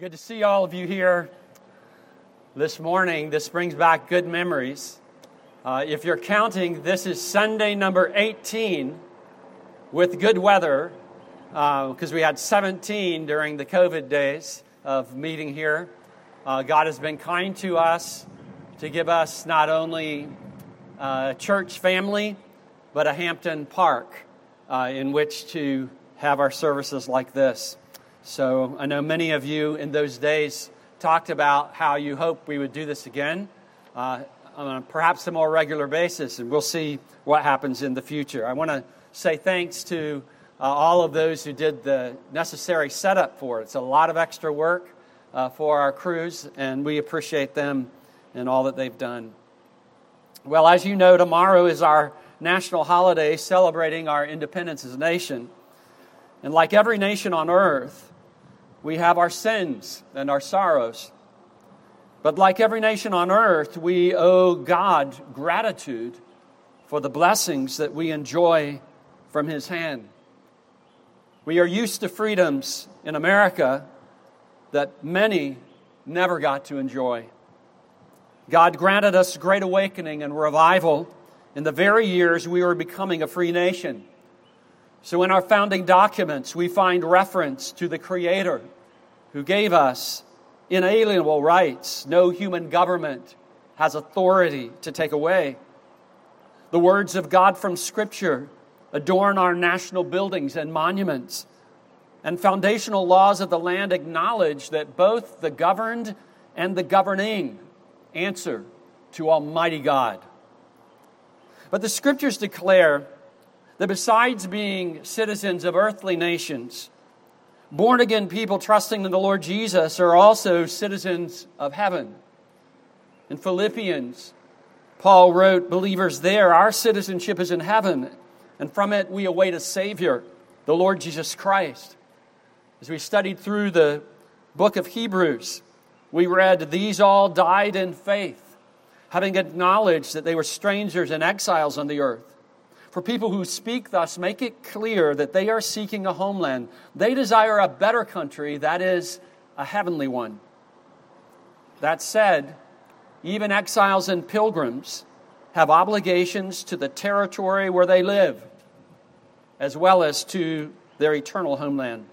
Good to see all of you here this morning. This brings back good memories. Uh, if you're counting, this is Sunday number 18 with good weather because uh, we had 17 during the COVID days of meeting here. Uh, God has been kind to us to give us not only a church family, but a Hampton Park uh, in which to have our services like this. So I know many of you in those days talked about how you hope we would do this again, uh, on perhaps a more regular basis, and we'll see what happens in the future. I want to say thanks to uh, all of those who did the necessary setup for it. It's a lot of extra work uh, for our crews, and we appreciate them and all that they've done. Well, as you know, tomorrow is our national holiday celebrating our independence as a nation. And like every nation on earth, we have our sins and our sorrows. But like every nation on earth, we owe God gratitude for the blessings that we enjoy from His hand. We are used to freedoms in America that many never got to enjoy. God granted us great awakening and revival in the very years we were becoming a free nation. So, in our founding documents, we find reference to the Creator who gave us inalienable rights. No human government has authority to take away. The words of God from Scripture adorn our national buildings and monuments. And foundational laws of the land acknowledge that both the governed and the governing answer to Almighty God. But the Scriptures declare that besides being citizens of earthly nations, born again people trusting in the Lord Jesus are also citizens of heaven. In Philippians, Paul wrote, Believers there, our citizenship is in heaven, and from it we await a Savior, the Lord Jesus Christ. As we studied through the book of Hebrews, we read, These all died in faith, having acknowledged that they were strangers and exiles on the earth. For people who speak thus, make it clear that they are seeking a homeland. They desire a better country, that is, a heavenly one. That said, even exiles and pilgrims have obligations to the territory where they live, as well as to their eternal homeland.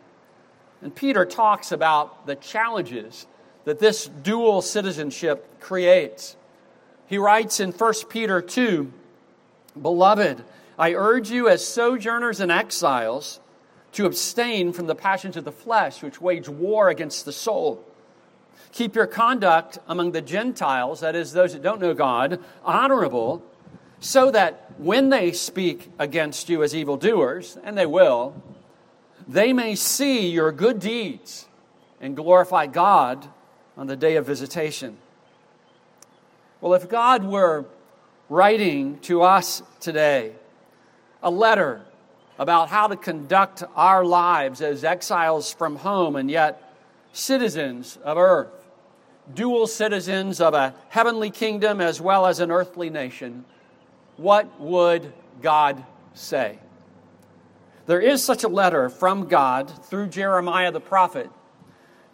And Peter talks about the challenges that this dual citizenship creates. He writes in 1 Peter 2 Beloved, I urge you, as sojourners and exiles, to abstain from the passions of the flesh, which wage war against the soul. Keep your conduct among the Gentiles, that is, those that don't know God, honorable, so that when they speak against you as evildoers, and they will, they may see your good deeds and glorify God on the day of visitation. Well, if God were writing to us today, a letter about how to conduct our lives as exiles from home and yet citizens of earth, dual citizens of a heavenly kingdom as well as an earthly nation, what would God say? There is such a letter from God through Jeremiah the prophet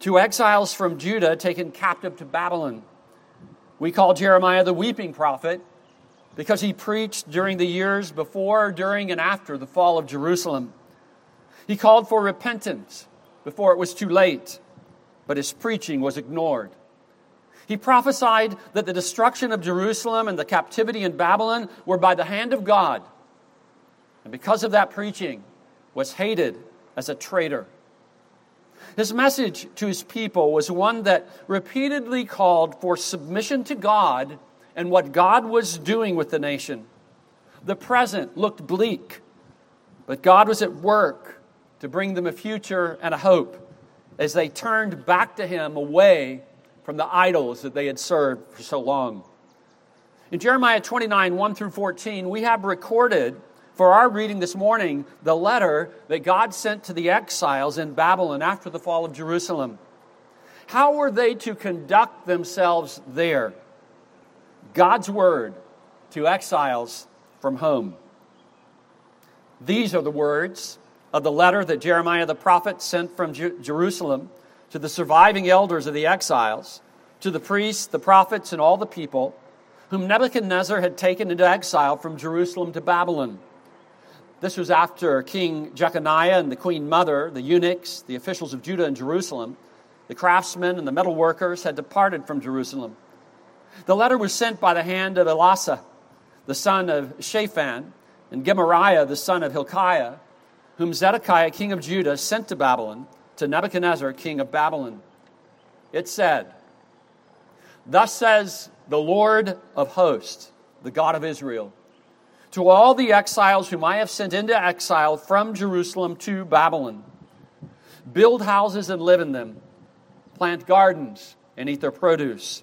to exiles from Judah taken captive to Babylon. We call Jeremiah the weeping prophet because he preached during the years before, during, and after the fall of Jerusalem. He called for repentance before it was too late, but his preaching was ignored. He prophesied that the destruction of Jerusalem and the captivity in Babylon were by the hand of God, and because of that preaching, was hated as a traitor. His message to his people was one that repeatedly called for submission to God and what God was doing with the nation. The present looked bleak, but God was at work to bring them a future and a hope as they turned back to Him away from the idols that they had served for so long. In Jeremiah 29 1 through 14, we have recorded for our reading this morning the letter that God sent to the exiles in Babylon after the fall of Jerusalem. How were they to conduct themselves there? God's word to exiles from home. These are the words of the letter that Jeremiah the prophet sent from Jerusalem to the surviving elders of the exiles, to the priests, the prophets, and all the people, whom Nebuchadnezzar had taken into exile from Jerusalem to Babylon. This was after King Jeconiah and the queen mother, the eunuchs, the officials of Judah and Jerusalem, the craftsmen and the metal workers had departed from Jerusalem. The letter was sent by the hand of Elasah, the son of Shaphan, and Gemariah, the son of Hilkiah, whom Zedekiah, king of Judah, sent to Babylon, to Nebuchadnezzar, king of Babylon. It said, Thus says the Lord of hosts, the God of Israel, to all the exiles whom I have sent into exile from Jerusalem to Babylon build houses and live in them, plant gardens and eat their produce,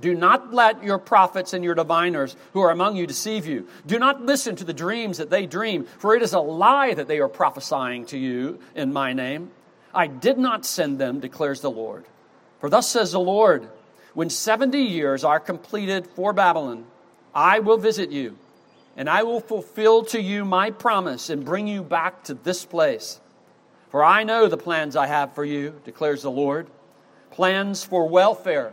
Do not let your prophets and your diviners who are among you deceive you. Do not listen to the dreams that they dream, for it is a lie that they are prophesying to you in my name. I did not send them, declares the Lord. For thus says the Lord, when 70 years are completed for Babylon, I will visit you, and I will fulfill to you my promise and bring you back to this place. For I know the plans I have for you, declares the Lord plans for welfare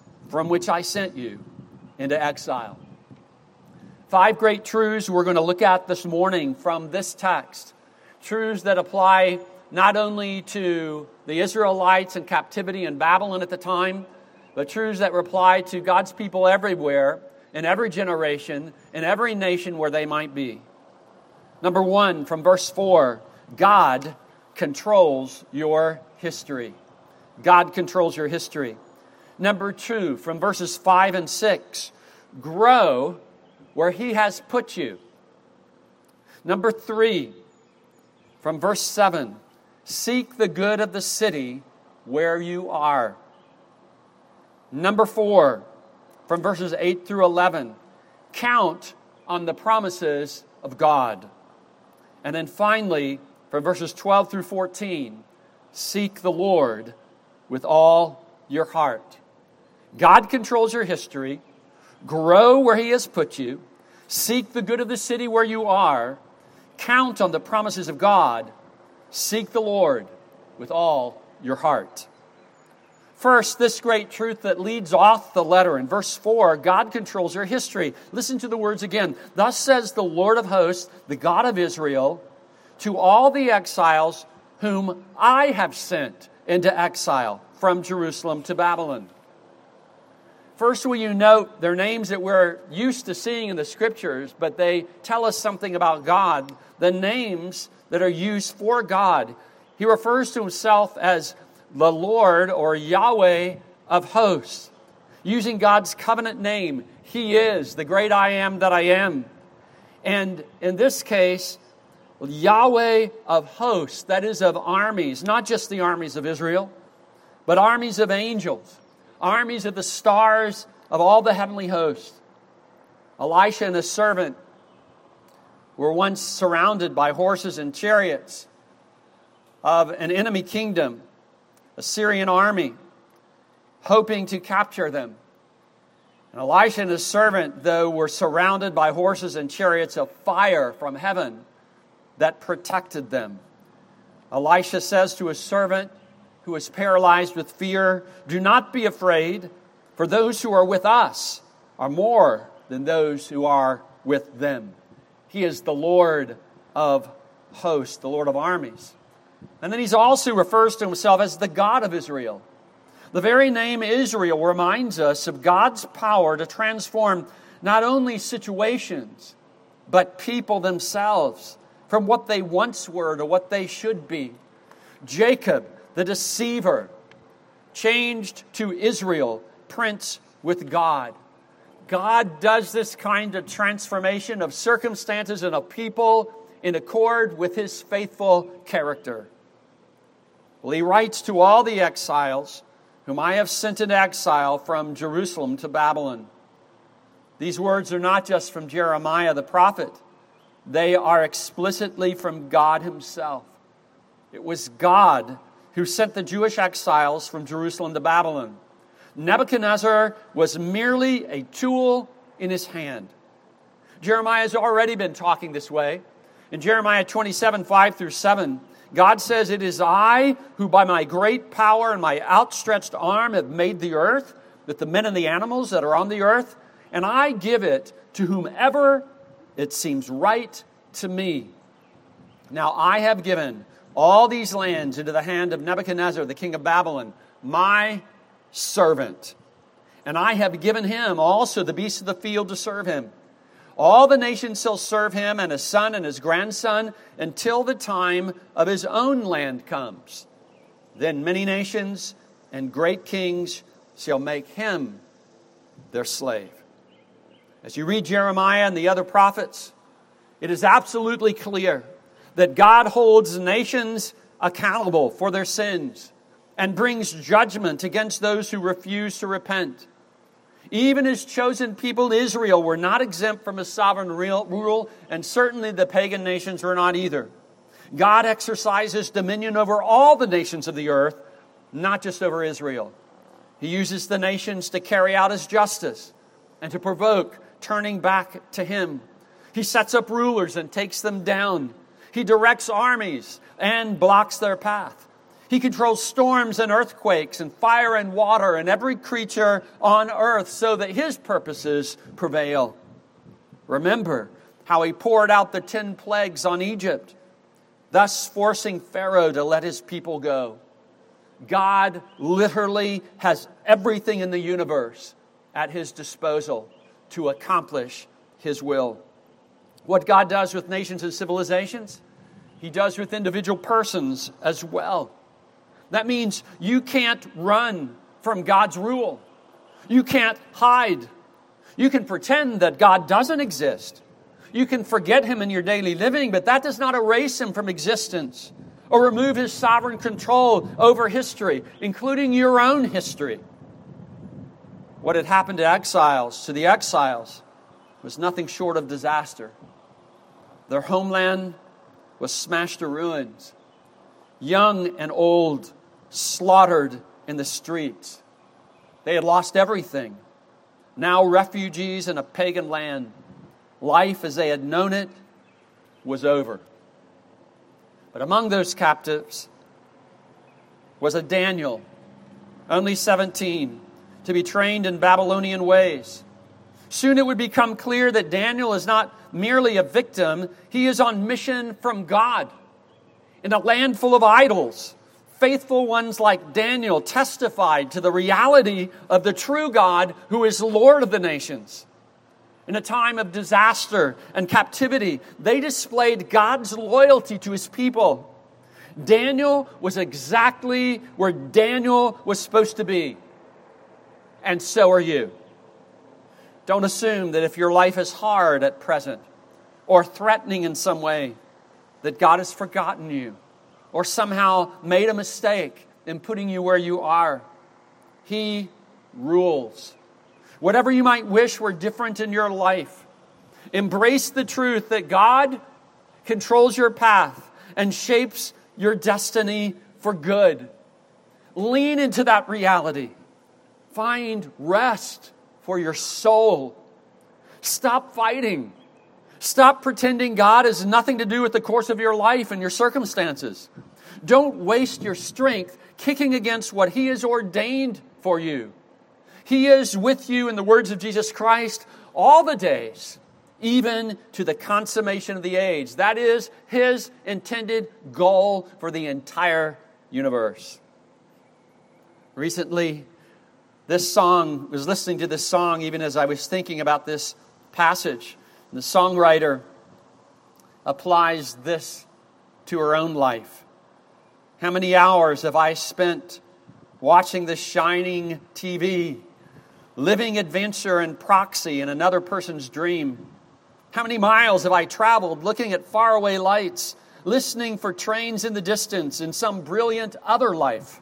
from which I sent you into exile. Five great truths we're going to look at this morning from this text. Truths that apply not only to the Israelites in captivity in Babylon at the time, but truths that apply to God's people everywhere, in every generation, in every nation where they might be. Number one, from verse 4 God controls your history. God controls your history. Number two, from verses 5 and 6 grow where He has put you. Number three, from verse 7 Seek the good of the city where you are. Number four, from verses 8 through 11, count on the promises of God. And then finally, from verses 12 through 14, seek the Lord with all your heart. God controls your history. Grow where He has put you. Seek the good of the city where you are. Count on the promises of God Seek the Lord with all your heart. First, this great truth that leads off the letter in verse 4 God controls your history. Listen to the words again. Thus says the Lord of hosts, the God of Israel, to all the exiles whom I have sent into exile from Jerusalem to Babylon. First, will you note their names that we're used to seeing in the scriptures, but they tell us something about God. The names that are used for God. He refers to himself as the Lord or Yahweh of hosts, using God's covenant name. He is the great I am that I am. And in this case, Yahweh of hosts, that is, of armies, not just the armies of Israel, but armies of angels, armies of the stars of all the heavenly hosts. Elisha and his servant were once surrounded by horses and chariots of an enemy kingdom, a Syrian army, hoping to capture them. And Elisha and his servant, though, were surrounded by horses and chariots of fire from heaven that protected them. Elisha says to his servant, who is paralyzed with fear, Do not be afraid, for those who are with us are more than those who are with them. He is the Lord of hosts, the Lord of armies. And then he also refers to himself as the God of Israel. The very name Israel reminds us of God's power to transform not only situations, but people themselves from what they once were to what they should be. Jacob, the deceiver, changed to Israel, prince with God. God does this kind of transformation of circumstances and of people in accord with his faithful character. Well, he writes to all the exiles whom I have sent into exile from Jerusalem to Babylon. These words are not just from Jeremiah the prophet, they are explicitly from God Himself. It was God who sent the Jewish exiles from Jerusalem to Babylon. Nebuchadnezzar was merely a tool in his hand. Jeremiah has already been talking this way. In Jeremiah 27 5 through 7, God says, It is I who, by my great power and my outstretched arm, have made the earth, with the men and the animals that are on the earth, and I give it to whomever it seems right to me. Now I have given all these lands into the hand of Nebuchadnezzar, the king of Babylon, my servant. And I have given him also the beasts of the field to serve him. All the nations shall serve him and his son and his grandson until the time of his own land comes. Then many nations and great kings shall make him their slave. As you read Jeremiah and the other prophets, it is absolutely clear that God holds nations accountable for their sins and brings judgment against those who refuse to repent. Even his chosen people, Israel, were not exempt from his sovereign rule, and certainly the pagan nations were not either. God exercises dominion over all the nations of the earth, not just over Israel. He uses the nations to carry out his justice and to provoke turning back to him. He sets up rulers and takes them down. He directs armies and blocks their path. He controls storms and earthquakes and fire and water and every creature on earth so that his purposes prevail. Remember how he poured out the ten plagues on Egypt, thus forcing Pharaoh to let his people go. God literally has everything in the universe at his disposal to accomplish his will. What God does with nations and civilizations, he does with individual persons as well. That means you can't run from God's rule. You can't hide. You can pretend that God doesn't exist. You can forget him in your daily living, but that does not erase him from existence or remove his sovereign control over history, including your own history. What had happened to exiles, to the exiles, was nothing short of disaster. Their homeland was smashed to ruins. Young and old slaughtered in the streets. They had lost everything. Now, refugees in a pagan land. Life as they had known it was over. But among those captives was a Daniel, only 17, to be trained in Babylonian ways. Soon it would become clear that Daniel is not merely a victim, he is on mission from God. In a land full of idols, faithful ones like Daniel testified to the reality of the true God who is Lord of the nations. In a time of disaster and captivity, they displayed God's loyalty to his people. Daniel was exactly where Daniel was supposed to be and so are you. Don't assume that if your life is hard at present or threatening in some way, that God has forgotten you or somehow made a mistake in putting you where you are. He rules. Whatever you might wish were different in your life, embrace the truth that God controls your path and shapes your destiny for good. Lean into that reality. Find rest for your soul. Stop fighting. Stop pretending God has nothing to do with the course of your life and your circumstances. Don't waste your strength kicking against what He has ordained for you. He is with you, in the words of Jesus Christ, all the days, even to the consummation of the age. That is His intended goal for the entire universe. Recently, this song, was listening to this song even as I was thinking about this passage. The songwriter applies this to her own life. How many hours have I spent watching the shining TV, living adventure and proxy in another person's dream? How many miles have I traveled looking at faraway lights, listening for trains in the distance in some brilliant other life?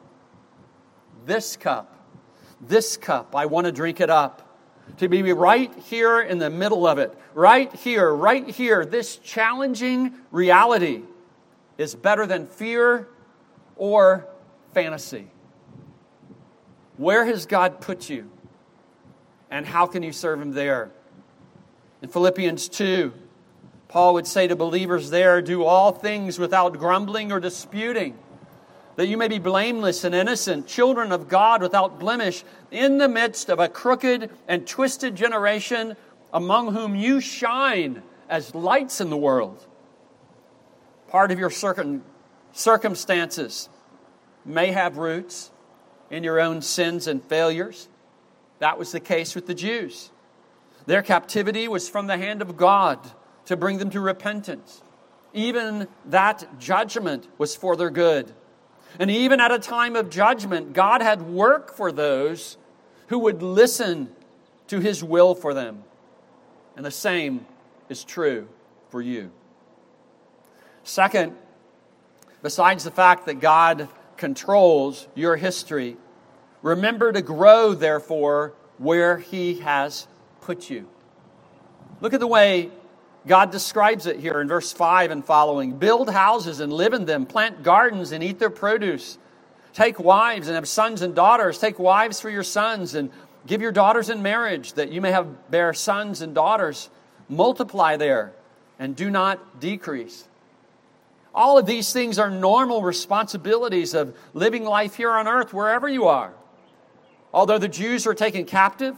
This cup, this cup, I want to drink it up. To be right here in the middle of it, right here, right here, this challenging reality is better than fear or fantasy. Where has God put you? And how can you serve Him there? In Philippians 2, Paul would say to believers there, Do all things without grumbling or disputing, that you may be blameless and innocent, children of God without blemish, in the midst of a crooked and twisted generation, among whom you shine as lights in the world. Part of your circumstances may have roots in your own sins and failures. That was the case with the Jews. Their captivity was from the hand of God to bring them to repentance. Even that judgment was for their good. And even at a time of judgment, God had work for those who would listen to his will for them. And the same is true for you. Second, besides the fact that God controls your history. Remember to grow, therefore, where He has put you. Look at the way God describes it here in verse 5 and following Build houses and live in them, plant gardens and eat their produce. Take wives and have sons and daughters. Take wives for your sons and give your daughters in marriage that you may have bear sons and daughters. Multiply there and do not decrease. All of these things are normal responsibilities of living life here on earth, wherever you are. Although the Jews were taken captive,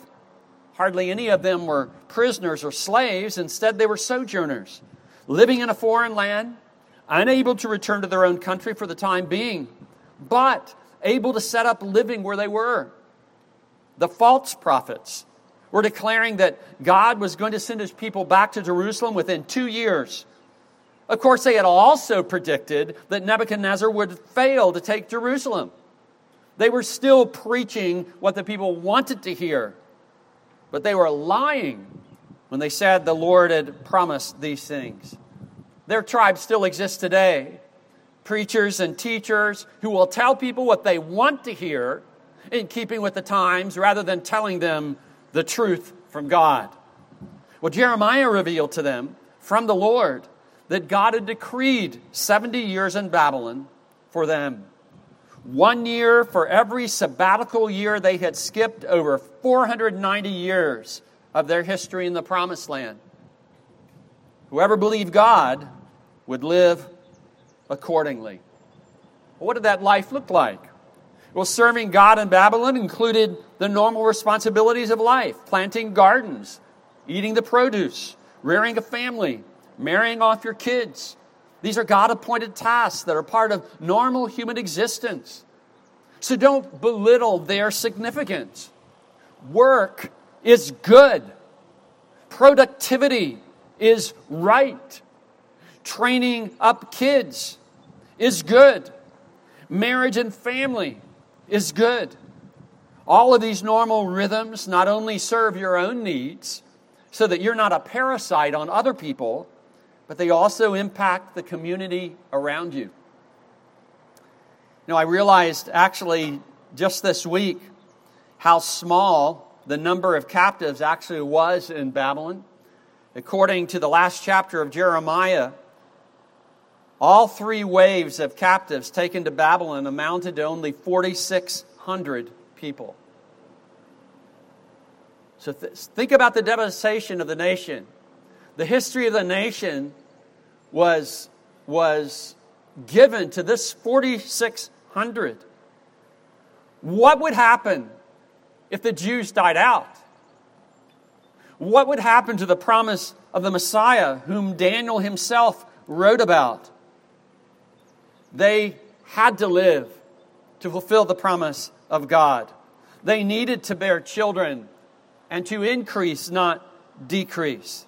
hardly any of them were prisoners or slaves. Instead, they were sojourners, living in a foreign land, unable to return to their own country for the time being, but able to set up living where they were. The false prophets were declaring that God was going to send his people back to Jerusalem within two years of course, they had also predicted that Nebuchadnezzar would fail to take Jerusalem. They were still preaching what the people wanted to hear, but they were lying when they said the Lord had promised these things. Their tribe still exists today. Preachers and teachers who will tell people what they want to hear in keeping with the times rather than telling them the truth from God. Well, Jeremiah revealed to them from the Lord that God had decreed 70 years in Babylon for them. One year for every sabbatical year they had skipped over 490 years of their history in the promised land. Whoever believed God would live accordingly. what did that life look like? Well, serving God in Babylon included the normal responsibilities of life planting gardens, eating the produce, rearing a family, marrying off your kids. These are God appointed tasks that are part of normal human existence. So don't belittle their significance. Work is good, productivity is right, training up kids is good, marriage and family is good. All of these normal rhythms not only serve your own needs so that you're not a parasite on other people, but they also impact the community around you. You know, I realized actually just this week how small the number of captives actually was in Babylon. According to the last chapter of Jeremiah, all three waves of captives taken to Babylon amounted to only 4,600 people. So th- think about the devastation of the nation. The history of the nation was, was given to this 4,600. What would happen if the Jews died out? What would happen to the promise of the Messiah, whom Daniel himself wrote about? They had to live to fulfill the promise of God. They needed to bear children and to increase, not decrease.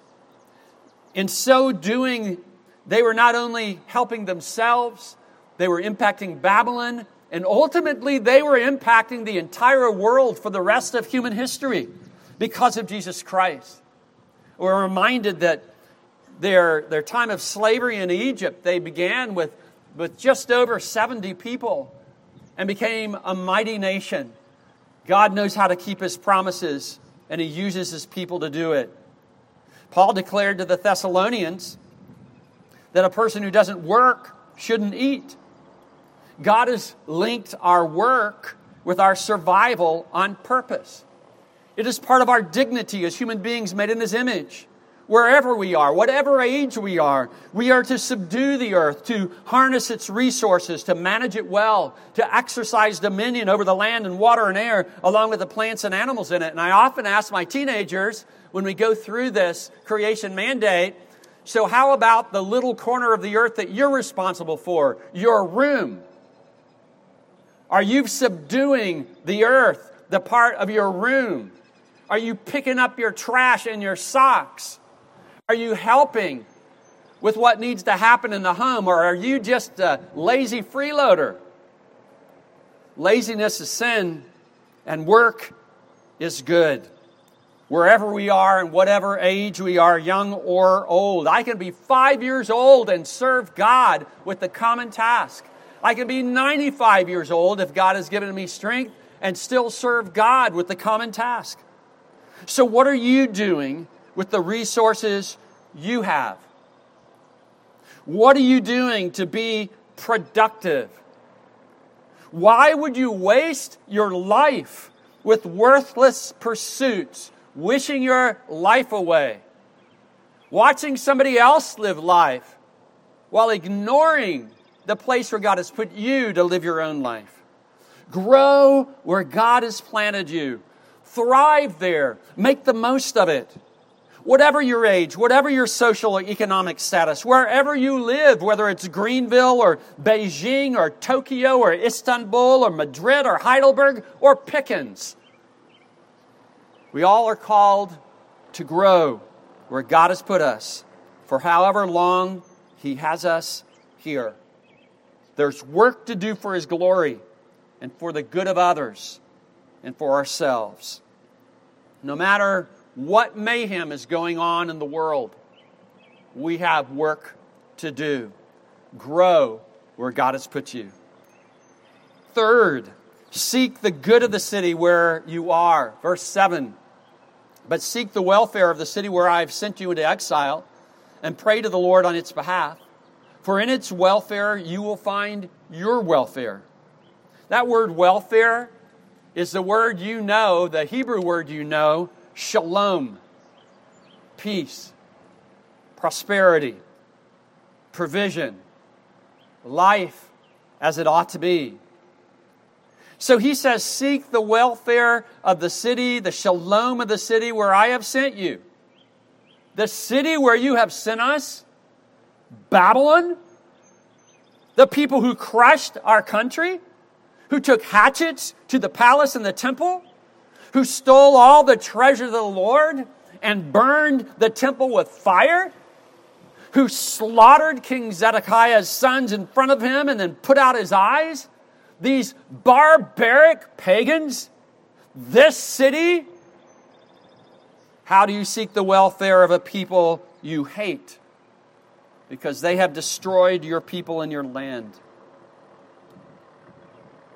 In so doing, they were not only helping themselves, they were impacting Babylon, and ultimately they were impacting the entire world for the rest of human history because of Jesus Christ. We're reminded that their, their time of slavery in Egypt, they began with, with just over 70 people and became a mighty nation. God knows how to keep his promises, and he uses his people to do it. Paul declared to the Thessalonians that a person who doesn't work shouldn't eat. God has linked our work with our survival on purpose. It is part of our dignity as human beings made in his image wherever we are, whatever age we are. We are to subdue the earth, to harness its resources, to manage it well, to exercise dominion over the land and water and air, along with the plants and animals in it. And I often ask my teenagers when we go through this creation mandate so, how about the little corner of the earth that you're responsible for, your room? Are you subduing the earth, the part of your room? Are you picking up your trash and your socks? Are you helping with what needs to happen in the home, or are you just a lazy freeloader? Laziness is sin, and work is good. Wherever we are and whatever age we are, young or old, I can be five years old and serve God with the common task. I can be 95 years old if God has given me strength and still serve God with the common task. So, what are you doing with the resources you have? What are you doing to be productive? Why would you waste your life with worthless pursuits, wishing your life away, watching somebody else live life while ignoring the place where God has put you to live your own life? Grow where God has planted you. Thrive there. Make the most of it whatever your age, whatever your social or economic status, wherever you live, whether it's Greenville or Beijing or Tokyo or Istanbul or Madrid or Heidelberg or Pickens, we all are called to grow where God has put us for however long He has us here. There's work to do for His glory and for the good of others and for ourselves. No matter what mayhem is going on in the world, we have work to do. Grow where God has put you. Third, seek the good of the city where you are. Verse 7 But seek the welfare of the city where I have sent you into exile, and pray to the Lord on its behalf. For in its welfare you will find your welfare. That word welfare is the word you know, the Hebrew word you know, shalom, peace, prosperity, provision, life as it ought to be. So he says, Seek the welfare of the city, the shalom of the city where I have sent you. The city where you have sent us, Babylon, the people who crushed our country, who took hatchets to the palace and the temple, who stole all the treasure of the Lord and burned the temple with fire, who slaughtered King Zedekiah's sons in front of him and then put out his eyes, these barbaric pagans, this city, how do you seek the welfare of a people you hate? Because they have destroyed your people and your land.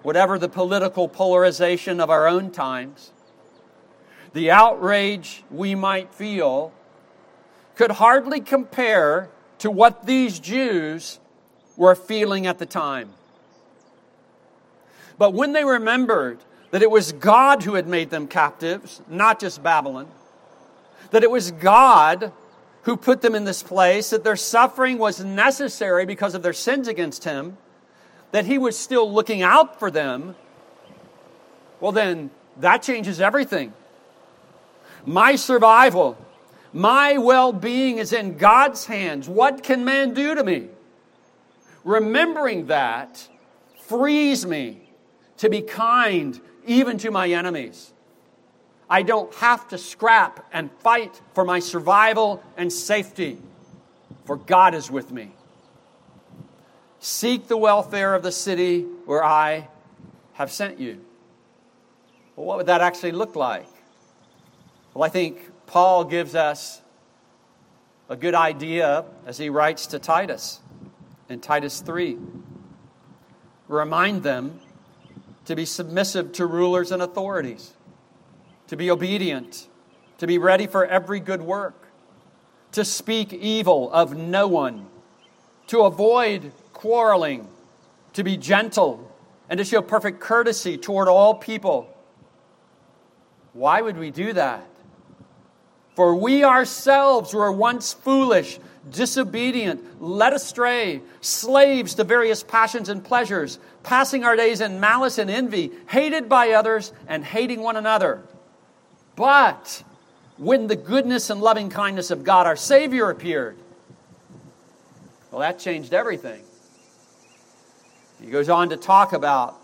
Whatever the political polarization of our own times, the outrage we might feel could hardly compare to what these Jews were feeling at the time. But when they remembered that it was God who had made them captives, not just Babylon, that it was God who put them in this place, that their suffering was necessary because of their sins against Him, that He was still looking out for them, well, then that changes everything. My survival, my well being is in God's hands. What can man do to me? Remembering that frees me to be kind even to my enemies. I don't have to scrap and fight for my survival and safety, for God is with me. Seek the welfare of the city where I have sent you. Well, what would that actually look like? Well, I think Paul gives us a good idea as he writes to Titus in Titus 3. Remind them to be submissive to rulers and authorities, to be obedient, to be ready for every good work, to speak evil of no one, to avoid quarreling, to be gentle, and to show perfect courtesy toward all people. Why would we do that? For we ourselves were once foolish disobedient, led astray, slaves to various passions and pleasures, passing our days in malice and envy, hated by others, and hating one another. But when the goodness and loving kindness of God, our Savior, appeared, well, that changed everything. He goes on to talk about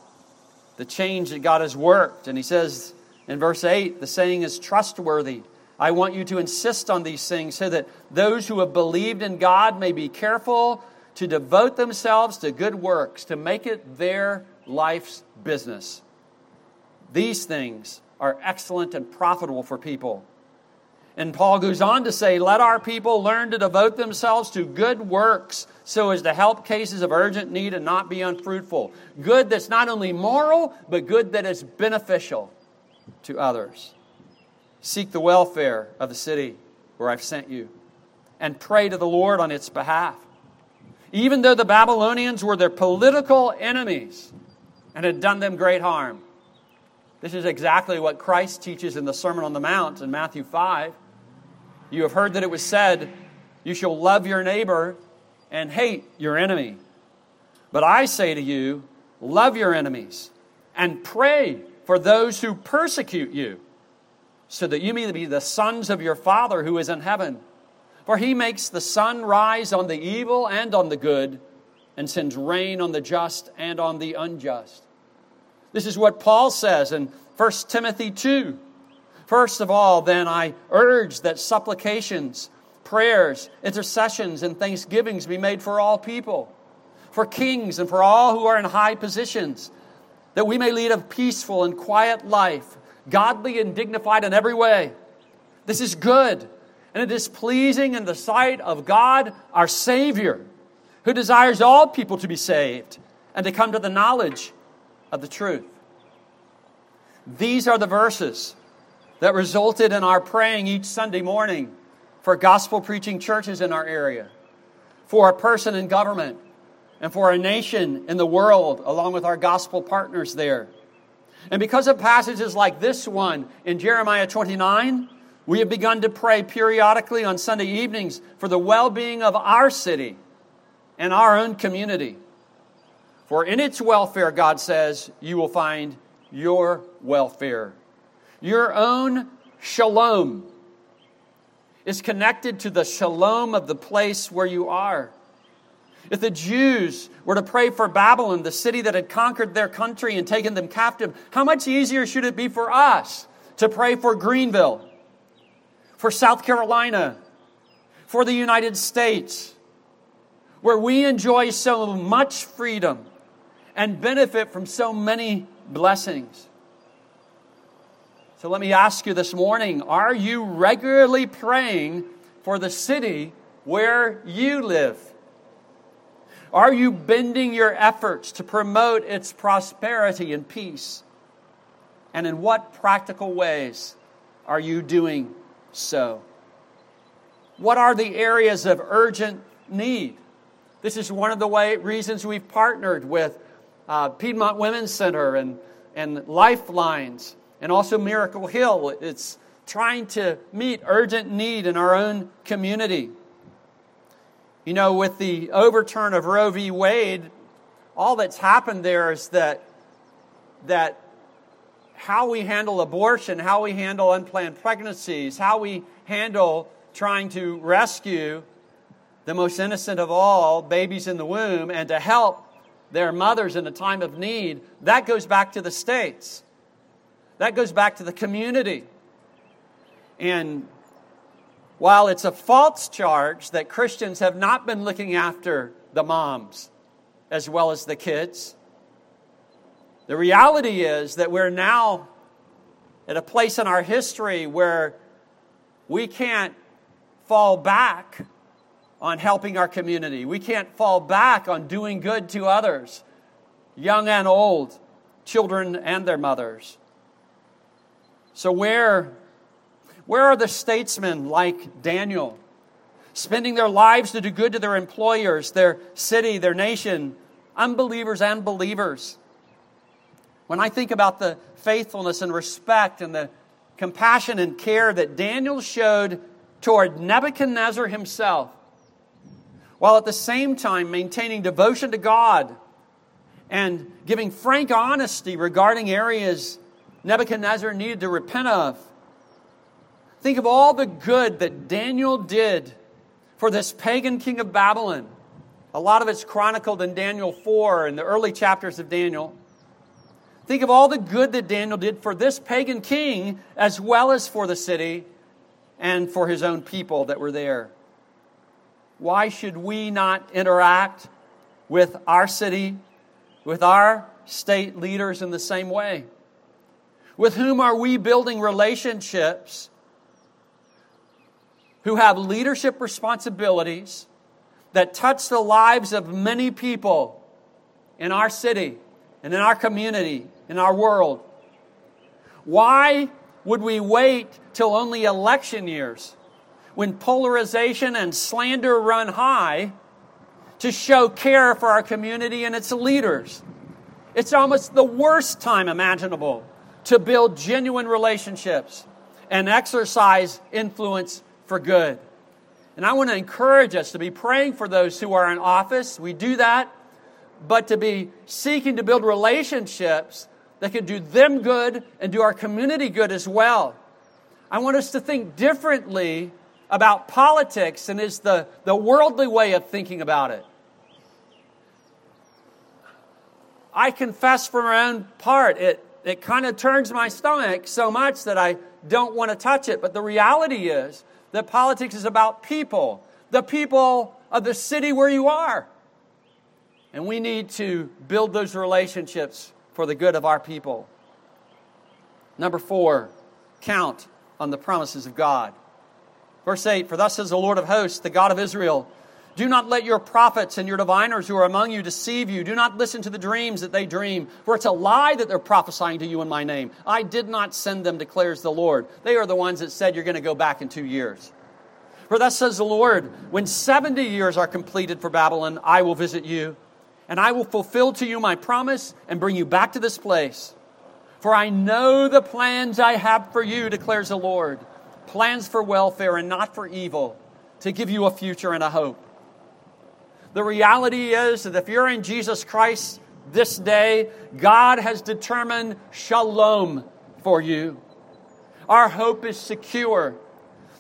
the change that God has worked, and he says in verse 8 the saying is trustworthy I want you to insist on these things so that those who have believed in God may be careful to devote themselves to good works, to make it their life's business. These things are excellent and profitable for people. And Paul goes on to say, Let our people learn to devote themselves to good works so as to help cases of urgent need and not be unfruitful. Good that's not only moral, but good that is beneficial to others. Seek the welfare of the city where I've sent you, and pray to the Lord on its behalf. Even though the Babylonians were their political enemies and had done them great harm. This is exactly what Christ teaches in the Sermon on the Mount in Matthew 5. You have heard that it was said, You shall love your neighbor and hate your enemy. But I say to you, love your enemies and pray for those who persecute you so that you may be the sons of your Father who is in heaven. For he makes the sun rise on the evil and on the good, and sends rain on the just and on the unjust. This is what Paul says in 1 Timothy 2. First of all, then, I urge that supplications, prayers, intercessions, and thanksgivings be made for all people, for kings and for all who are in high positions, that we may lead a peaceful and quiet life godly and dignified in every way. This is good, and it is pleasing in the sight of God, our Savior, who desires all people to be saved and to come to the knowledge of the truth. These are the verses that resulted in our praying each Sunday morning for gospel preaching churches in our area, for a person in government, and for a nation in the world, along with our gospel partners there. And because of passages like this one in Jeremiah 29, we have begun to pray periodically on Sunday evenings for the well being of our city and our own community. For in its welfare, God says, you will find your welfare. Your own shalom is connected to the shalom of the place where you are. If the Jews were to pray for Babylon, the city that had conquered their country and taken them captive, how much easier should it be for us to pray for Greenville, for South Carolina, for the United States, where we enjoy so much freedom and benefit from so many blessings? So let me ask you this morning are you regularly praying for the city where you live? Are you bending your efforts to promote its prosperity and peace? And in what practical ways are you doing so? What are the areas of urgent need? This is one of the way, reasons we've partnered with uh, Piedmont Women's Center and, and Lifelines and also Miracle Hill. It's trying to meet urgent need in our own community. You know, with the overturn of Roe v. Wade, all that's happened there is that, that how we handle abortion, how we handle unplanned pregnancies, how we handle trying to rescue the most innocent of all, babies in the womb, and to help their mothers in a time of need, that goes back to the states. That goes back to the community. And while it's a false charge that Christians have not been looking after the moms as well as the kids, the reality is that we're now at a place in our history where we can't fall back on helping our community. We can't fall back on doing good to others, young and old, children and their mothers. So, where, where are the statesmen like Daniel, spending their lives to do good to their employers, their city, their nation, unbelievers and believers? When I think about the faithfulness and respect and the compassion and care that Daniel showed toward Nebuchadnezzar himself, while at the same time maintaining devotion to God and giving frank honesty regarding areas Nebuchadnezzar needed to repent of. Think of all the good that Daniel did for this pagan king of Babylon. A lot of it's chronicled in Daniel 4 and the early chapters of Daniel. Think of all the good that Daniel did for this pagan king as well as for the city and for his own people that were there. Why should we not interact with our city, with our state leaders in the same way? With whom are we building relationships who have leadership responsibilities that touch the lives of many people in our city and in our community, in our world? Why would we wait till only election years when polarization and slander run high to show care for our community and its leaders? It's almost the worst time imaginable to build genuine relationships and exercise influence for good. And I want to encourage us to be praying for those who are in office. We do that, but to be seeking to build relationships that can do them good and do our community good as well. I want us to think differently about politics and is the, the worldly way of thinking about it. I confess for my own part, it it kind of turns my stomach so much that I don't want to touch it. But the reality is that politics is about people, the people of the city where you are. And we need to build those relationships for the good of our people. Number four, count on the promises of God. Verse 8 For thus says the Lord of hosts, the God of Israel, do not let your prophets and your diviners who are among you deceive you. Do not listen to the dreams that they dream, for it's a lie that they're prophesying to you in my name. I did not send them, declares the Lord. They are the ones that said you're going to go back in two years. For thus says the Lord, when 70 years are completed for Babylon, I will visit you, and I will fulfill to you my promise and bring you back to this place. For I know the plans I have for you, declares the Lord plans for welfare and not for evil, to give you a future and a hope. The reality is that if you're in Jesus Christ this day, God has determined shalom for you. Our hope is secure.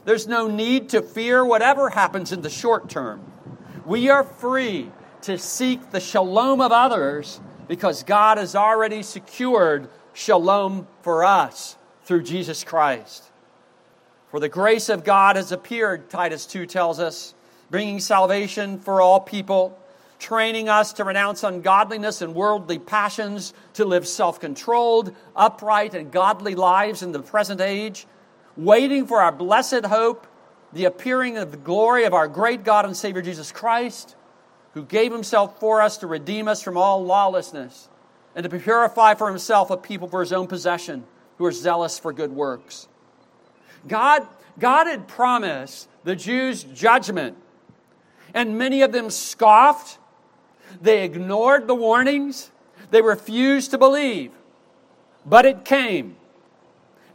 There's no need to fear whatever happens in the short term. We are free to seek the shalom of others because God has already secured shalom for us through Jesus Christ. For the grace of God has appeared, Titus 2 tells us bringing salvation for all people, training us to renounce ungodliness and worldly passions, to live self controlled, upright, and godly lives in the present age, waiting for our blessed hope, the appearing of the glory of our great God and Savior Jesus Christ, who gave himself for us to redeem us from all lawlessness and to purify for himself a people for his own possession who are zealous for good works. God, God had promised the Jews judgment and many of them scoffed. They ignored the warnings. They refused to believe. But it came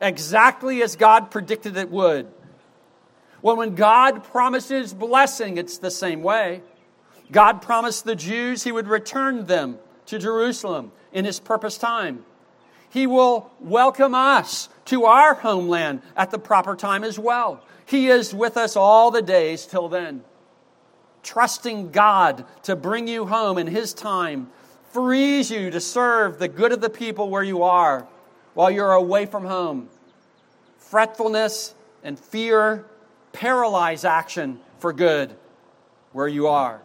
exactly as God predicted it would. Well, when God promises blessing, it's the same way. God promised the Jews he would return them to Jerusalem in his purpose time. He will welcome us to our homeland at the proper time as well. He is with us all the days till then trusting God to bring you home in His time, frees you to serve the good of the people where you are while you're away from home. Fretfulness and fear paralyze action for good where you are.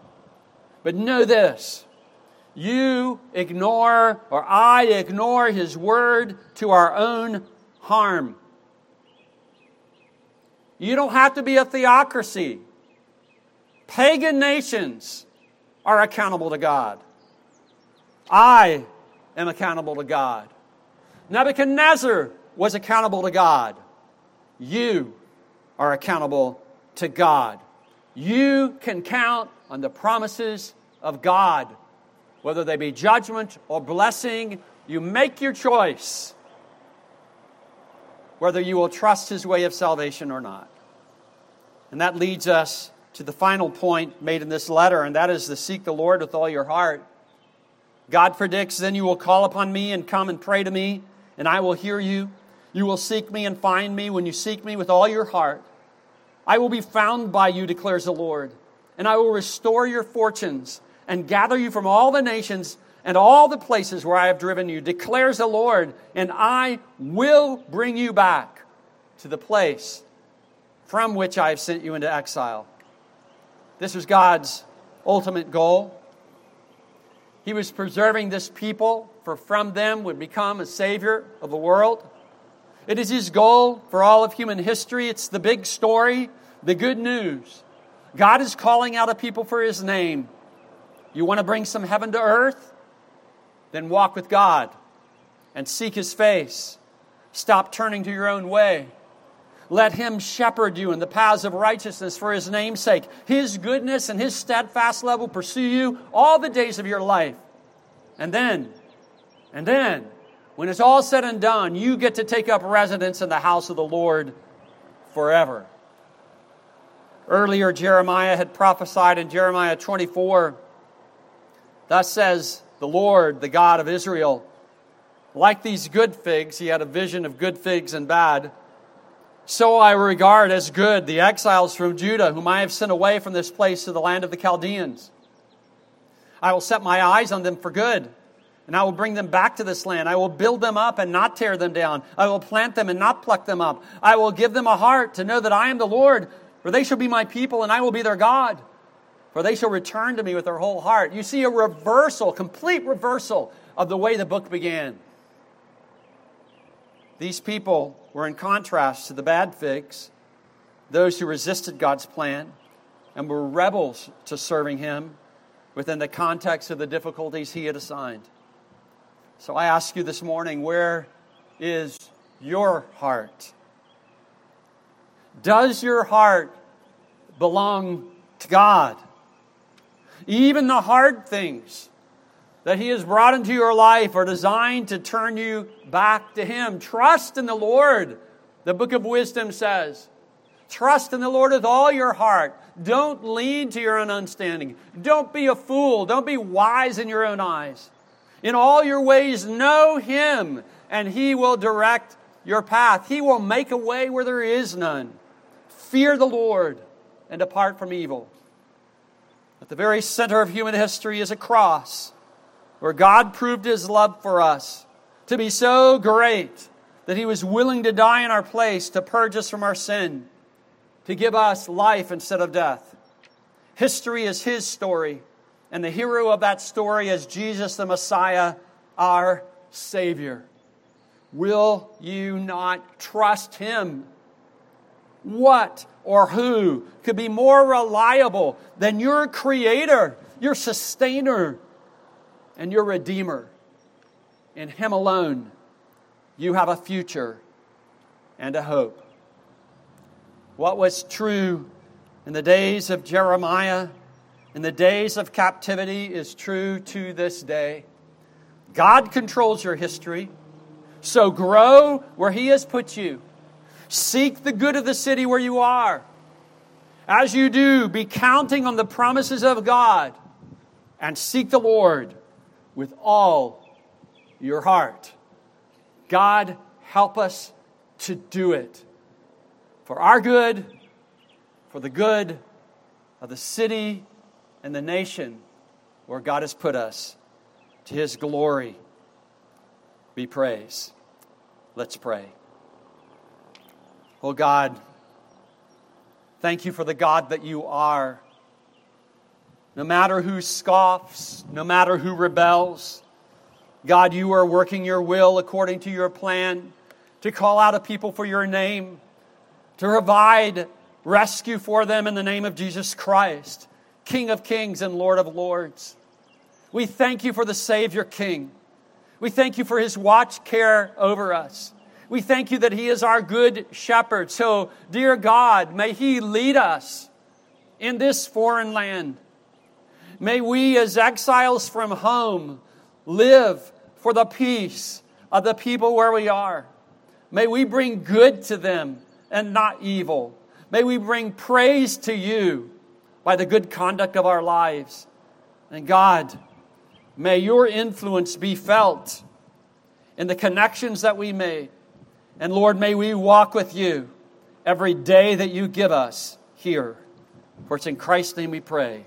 But know this you ignore, or I ignore His word to our own harm. You don't have to be a theocracy. Pagan nations are accountable to God. I am accountable to God. Nebuchadnezzar was accountable to God. You are accountable to God. You can count on the promises of God, whether they be judgment or blessing. You make your choice whether you will trust His way of salvation or not. And that leads us to the final point made in this letter, and that is to seek the Lord with all your heart. God predicts, Then you will call upon me and come and pray to me, and I will hear you. You will seek me and find me when you seek me with all your heart. I will be found by you, declares the Lord, and I will restore your fortunes and gather you from all the nations and all the places where I have driven you, declares the Lord, and I will bring you back to the place from which I have sent you into exile. This was God's ultimate goal. He was preserving this people, for from them would become a Savior of the world. It is His goal for all of human history. It's the big story, the good news. God is calling out a people for His name. You want to bring some heaven to earth? Then walk with God and seek His face. Stop turning to your own way. Let him shepherd you in the paths of righteousness for his name's sake. His goodness and his steadfast love will pursue you all the days of your life. And then, and then, when it's all said and done, you get to take up residence in the house of the Lord forever. Earlier, Jeremiah had prophesied in Jeremiah 24 Thus says the Lord, the God of Israel, like these good figs, he had a vision of good figs and bad so I regard as good the exiles from Judah, whom I have sent away from this place to the land of the Chaldeans. I will set my eyes on them for good, and I will bring them back to this land. I will build them up and not tear them down. I will plant them and not pluck them up. I will give them a heart to know that I am the Lord, for they shall be my people, and I will be their God. For they shall return to me with their whole heart. You see a reversal, complete reversal of the way the book began. These people were in contrast to the bad figs, those who resisted God's plan and were rebels to serving Him within the context of the difficulties He had assigned. So I ask you this morning where is your heart? Does your heart belong to God? Even the hard things that He has brought into your life are designed to turn you back to Him. Trust in the Lord, the book of wisdom says. Trust in the Lord with all your heart. Don't lean to your own understanding. Don't be a fool. Don't be wise in your own eyes. In all your ways, know Him, and He will direct your path. He will make a way where there is none. Fear the Lord and depart from evil. At the very center of human history is a cross where God proved his love for us to be so great that he was willing to die in our place to purge us from our sin, to give us life instead of death. History is his story, and the hero of that story is Jesus the Messiah, our Savior. Will you not trust him? What or who could be more reliable than your Creator, your Sustainer, and your Redeemer. In Him alone, you have a future and a hope. What was true in the days of Jeremiah, in the days of captivity, is true to this day. God controls your history, so grow where He has put you. Seek the good of the city where you are. As you do, be counting on the promises of God and seek the Lord with all your heart. God, help us to do it for our good, for the good of the city and the nation where God has put us. To his glory be praise. Let's pray. Oh God, thank you for the God that you are. No matter who scoffs, no matter who rebels, God, you are working your will according to your plan to call out a people for your name, to provide rescue for them in the name of Jesus Christ, King of kings and Lord of lords. We thank you for the Savior King. We thank you for his watch care over us. We thank you that he is our good shepherd. So, dear God, may he lead us in this foreign land. May we, as exiles from home, live for the peace of the people where we are. May we bring good to them and not evil. May we bring praise to you by the good conduct of our lives. And God, may your influence be felt in the connections that we made. And Lord, may we walk with you every day that you give us here. For it's in Christ's name we pray.